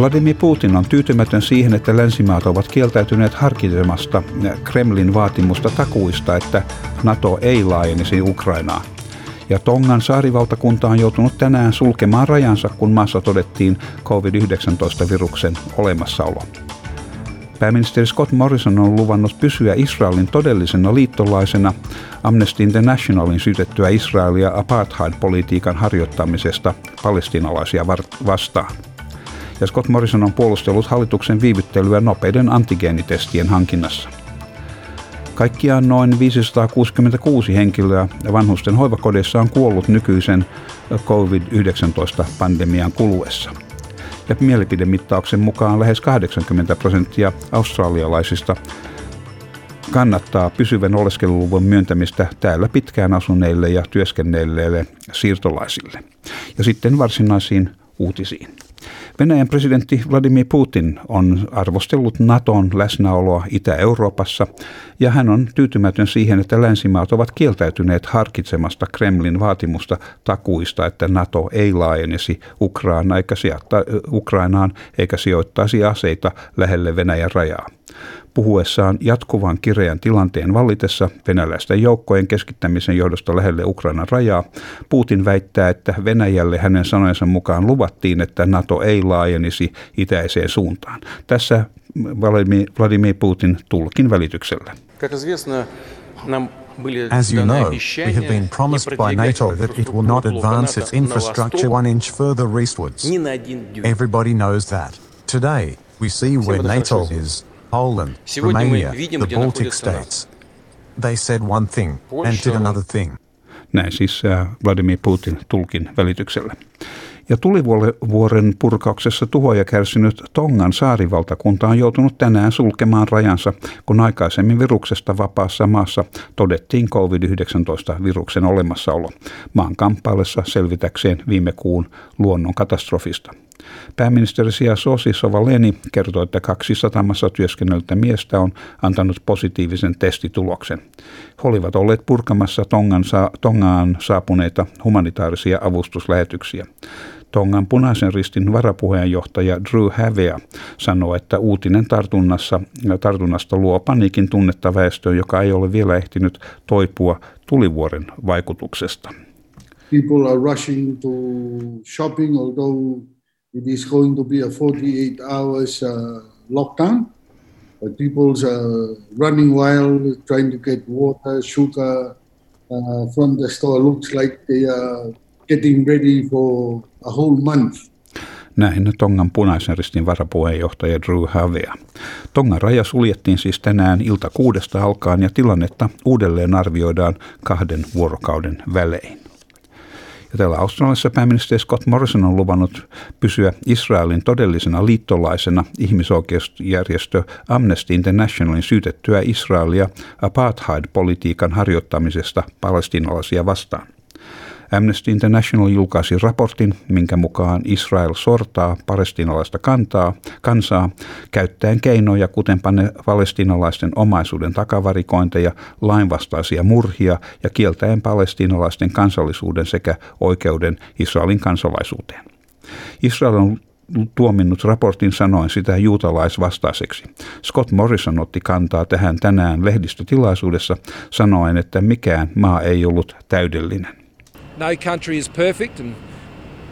Vladimir Putin on tyytymätön siihen, että länsimaat ovat kieltäytyneet harkitsemasta Kremlin vaatimusta takuista, että NATO ei laajenisi Ukrainaa. Ja Tongan saarivaltakunta on joutunut tänään sulkemaan rajansa, kun maassa todettiin COVID-19-viruksen olemassaolo. Pääministeri Scott Morrison on luvannut pysyä Israelin todellisena liittolaisena Amnesty Internationalin syytettyä Israelia apartheid-politiikan harjoittamisesta palestinalaisia vastaan ja Scott Morrison on puolustellut hallituksen viivyttelyä nopeiden antigeenitestien hankinnassa. Kaikkiaan noin 566 henkilöä vanhusten hoivakodeissa on kuollut nykyisen COVID-19-pandemian kuluessa. Ja mielipidemittauksen mukaan lähes 80 prosenttia australialaisista kannattaa pysyvän oleskeluluvun myöntämistä täällä pitkään asuneille ja työskennelleille siirtolaisille. Ja sitten varsinaisiin uutisiin. Venäjän presidentti Vladimir Putin on arvostellut Naton läsnäoloa Itä-Euroopassa ja hän on tyytymätön siihen, että länsimaat ovat kieltäytyneet harkitsemasta Kremlin vaatimusta takuista, että NATO ei laajenisi Ukrainaan eikä, Ukrainaan eikä sijoittaisi aseita lähelle Venäjän rajaa puhuessaan jatkuvan kireän tilanteen vallitessa venäläisten joukkojen keskittämisen johdosta lähelle Ukrainan rajaa. Putin väittää, että Venäjälle hänen sanojensa mukaan luvattiin, että NATO ei laajenisi itäiseen suuntaan. Tässä Vladimir Putin tulkin välityksellä. As you know, we have been promised by NATO that it will not advance its infrastructure one inch further eastwards. Everybody knows that. Today, we see where NATO is Poland, Romania, the Baltic states. They said one thing and did another thing. Näin siis äh, Vladimir Putin tulkin välityksellä. Ja tulivuoren purkauksessa tuhoja kärsinyt Tongan saarivaltakunta on joutunut tänään sulkemaan rajansa, kun aikaisemmin viruksesta vapaassa maassa todettiin COVID-19-viruksen olemassaolo maan kamppaillessa selvitäkseen viime kuun luonnon katastrofista. Pääministeri Sia Sosi Sovaleni kertoi, että kaksi satamassa työskennellyttä miestä on antanut positiivisen testituloksen. He olivat olleet purkamassa Tongan sa- Tongaan saapuneita humanitaarisia avustuslähetyksiä. Tongan punaisen ristin varapuheenjohtaja Drew Havea sanoi, että uutinen tartunnassa, tartunnasta luo paniikin tunnetta väestöön, joka ei ole vielä ehtinyt toipua tulivuoren vaikutuksesta. People are rushing to shopping, although it is going to be a 48 hours uh, lockdown. But people's uh, running wild, trying to get water, sugar uh, from the store. Looks like they are getting ready for a whole month. Näin Tongan punaisen ristin varapuheenjohtaja Drew Havea. Tongan raja suljettiin siis tänään ilta kuudesta alkaen ja tilannetta uudelleen arvioidaan kahden vuorokauden välein. Ja täällä Australiassa pääministeri Scott Morrison on luvannut pysyä Israelin todellisena liittolaisena ihmisoikeusjärjestö Amnesty Internationalin syytettyä Israelia apartheid-politiikan harjoittamisesta palestinalaisia vastaan. Amnesty International julkaisi raportin, minkä mukaan Israel sortaa palestinalaista kantaa, kansaa käyttäen keinoja, kuten palestinalaisten omaisuuden takavarikointeja, lainvastaisia murhia ja kieltäen palestinalaisten kansallisuuden sekä oikeuden Israelin kansalaisuuteen. Israel on tuominnut raportin sanoen sitä juutalaisvastaiseksi. Scott Morrison otti kantaa tähän tänään lehdistötilaisuudessa sanoen, että mikään maa ei ollut täydellinen. No country is perfect, and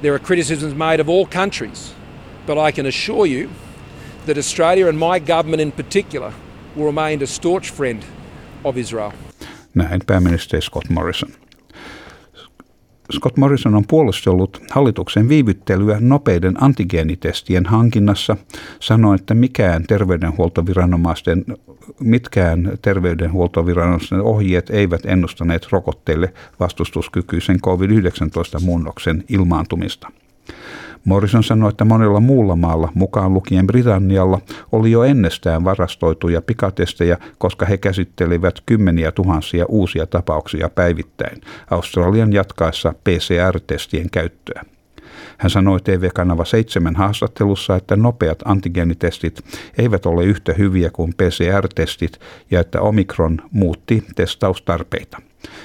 there are criticisms made of all countries. But I can assure you that Australia and my government in particular will remain a staunch friend of Israel. Näin pääministeri Scott Morrison. Scott Morrison on puolustellut hallituksen viivyttelyä nopeiden antigeenitestien hankinnassa, sanoi, että mikään terveydenhuoltoviranomaisten, mitkään terveydenhuoltoviranomaisten ohjeet eivät ennustaneet rokotteille vastustuskykyisen COVID-19-muunnoksen ilmaantumista. Morrison sanoi, että monella muulla maalla, mukaan lukien Britannialla, oli jo ennestään varastoituja pikatestejä, koska he käsittelivät kymmeniä tuhansia uusia tapauksia päivittäin Australian jatkaessa PCR-testien käyttöä. Hän sanoi TV-kanava 7 haastattelussa, että nopeat antigeenitestit eivät ole yhtä hyviä kuin PCR-testit ja että Omikron muutti testaustarpeita.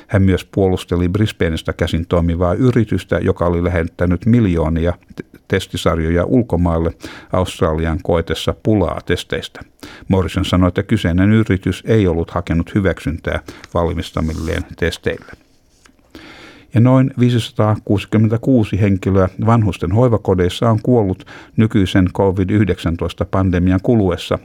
Hän myös puolusteli Brisbaneista käsin toimivaa yritystä, joka oli lähettänyt miljoonia testisarjoja ulkomaille Australian koetessa pulaa testeistä. Morrison sanoi, että kyseinen yritys ei ollut hakenut hyväksyntää valmistamilleen testeille ja noin 566 henkilöä vanhusten hoivakodeissa on kuollut nykyisen COVID-19-pandemian kuluessa.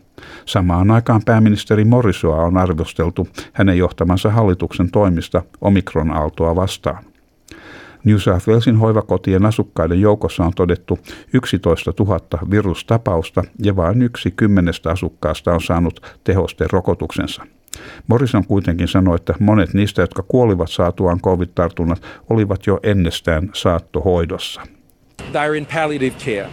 Samaan aikaan pääministeri Morisoa on arvosteltu hänen johtamansa hallituksen toimista omikron-aaltoa vastaan. New South Walesin hoivakotien asukkaiden joukossa on todettu 11 000 virustapausta ja vain yksi kymmenestä asukkaasta on saanut tehosteen rokotuksensa. Morrison kuitenkin sanoi, että monet niistä, jotka kuolivat saatuaan covid-tartunnat, olivat jo ennestään saattohoidossa. They in palliative care.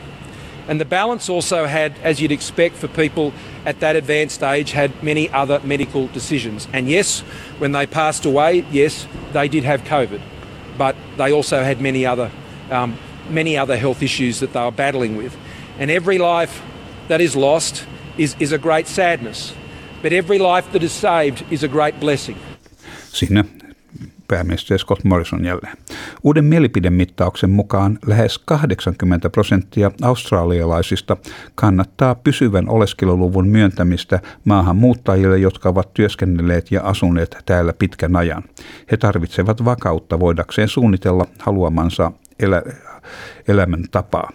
And the balance also had, as you'd expect for people at that advanced age, had many other medical decisions. And yes, when they passed away, yes, they did have COVID. But they also had many other, um, many other health issues that they were battling with. And every life that is lost is, is a great sadness. But every life that is saved is a great blessing. Siinä pääministeri Scott Morrison jälleen. Uuden mielipidemittauksen mukaan lähes 80 prosenttia australialaisista kannattaa pysyvän oleskeluluvun myöntämistä maahanmuuttajille, jotka ovat työskennelleet ja asuneet täällä pitkän ajan. He tarvitsevat vakautta voidakseen suunnitella haluamansa elä, elämäntapaa.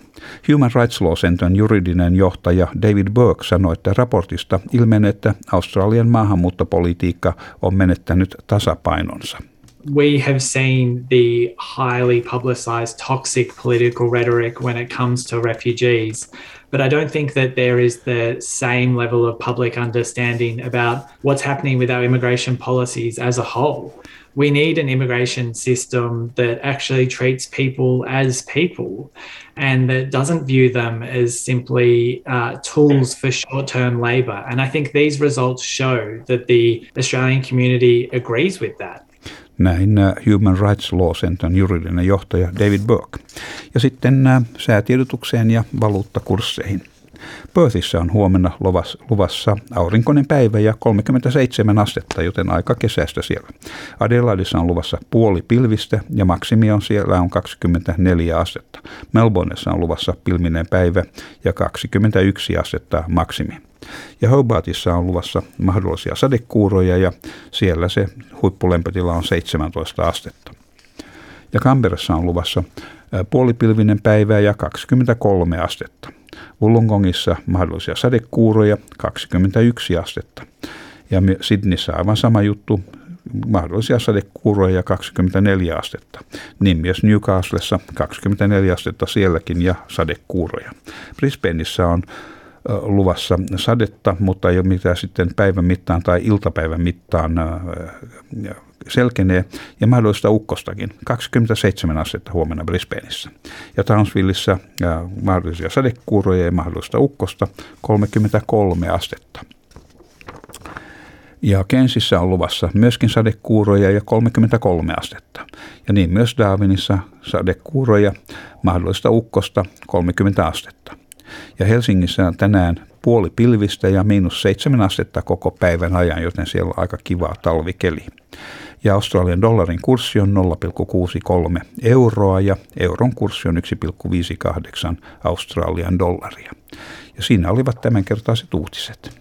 Human Rights Law Centern juridinen johtaja David Burke sanoi, että raportista ilmenee, että Australian maahanmuuttopolitiikka on menettänyt tasapainonsa. we have seen the highly publicized toxic political rhetoric when it comes to refugees. But I don't think that there is the same level of public understanding about what's happening with our immigration policies as a whole. We need an immigration system that actually treats people as people and that doesn't view them as simply uh, tools for short term labour. And I think these results show that the Australian community agrees with that. Näin äh, Human Rights Law Centern juridinen johtaja David Burke. Ja sitten äh, säätiedotukseen ja valuuttakursseihin. Perthissä on huomenna luvassa aurinkoinen päivä ja 37 astetta, joten aika kesästä siellä. Adelaidissa on luvassa puoli pilvistä ja maksimi on siellä on 24 astetta. Melbourneissa on luvassa pilminen päivä ja 21 astetta maksimi. Ja Hobartissa on luvassa mahdollisia sadekuuroja ja siellä se huippulämpötila on 17 astetta. Ja Canberrassa on luvassa puolipilvinen päivä ja 23 astetta. Wollongongissa mahdollisia sadekuuroja 21 astetta. Ja Sydneyssä aivan sama juttu, mahdollisia sadekuuroja ja 24 astetta. Niin myös Newcastlessa 24 astetta sielläkin ja sadekuuroja. Brisbaneissa on luvassa sadetta, mutta ei ole mitään sitten päivän mittaan tai iltapäivän mittaan selkenee ja mahdollista ukkostakin. 27 astetta huomenna Brisbaneissa. Ja Townsvilleissa mahdollisia sadekuuroja ja mahdollista ukkosta 33 astetta. Ja Kensissä on luvassa myöskin sadekuuroja ja 33 astetta. Ja niin myös Darwinissa sadekuuroja, mahdollista ukkosta 30 astetta. Ja Helsingissä on tänään puoli pilvistä ja miinus seitsemän astetta koko päivän ajan, joten siellä on aika kiva talvikeli. Ja Australian dollarin kurssi on 0,63 euroa ja euron kurssi on 1,58 Australian dollaria. Ja siinä olivat tämänkertaiset uutiset.